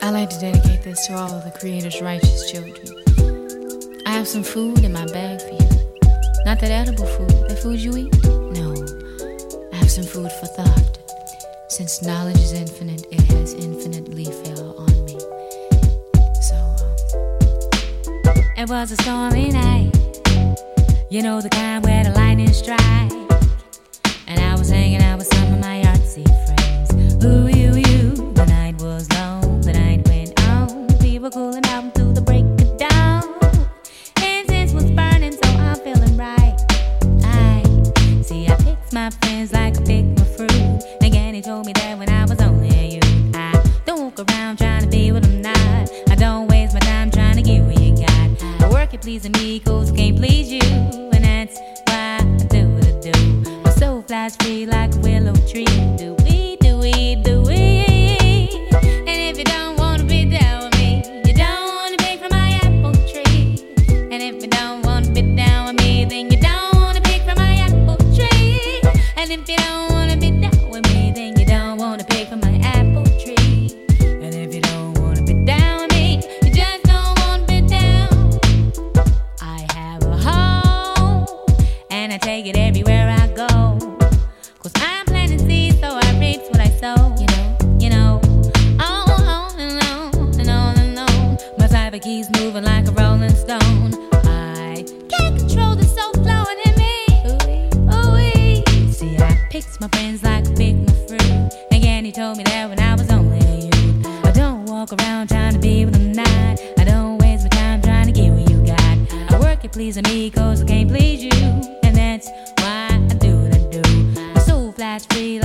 I like to dedicate this to all of the Creator's righteous children. I have some food in my bag for you. Not that edible food, that food you eat? No. I have some food for thought. Since knowledge is infinite, it has infinitely fell on me. So, um, it was a stormy night. You know the kind where the lightning strikes. We were cooling out until the break of dawn. Incense was burning, so I'm feeling right. I see, I picked my friends like I picked my fruit. Again, he told me that when I was only a youth, I don't walk around trying to be what I'm not. I don't waste my time trying to get what you got. I work at pleasing me, cause I can't please you. And that's why I do what I do. My soul flies free like a willow tree. Do Don't wanna be down my friends like I picked my fruit. Again, he told me that when I was only a youth. I don't walk around trying to be what I'm not. I don't waste my time trying to get what you got. I work at pleasing me cause I can't please you. And that's why I do what I do. My soul flies free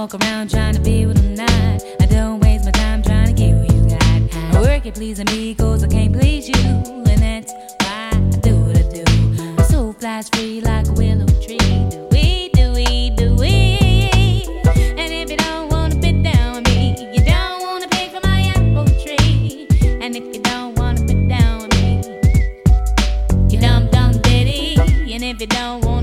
walk around trying to be what I'm not. I don't waste my time trying to get what you got. I work at pleasing me, cause I can't please you. And that's why I do what I do. My soul flies free like a willow tree. Do we, do we, do we? And if you don't wanna bit down with me, you don't wanna pick from my apple tree. And if you don't wanna bit down with me, you dumb, dumb ditty. And if you don't wanna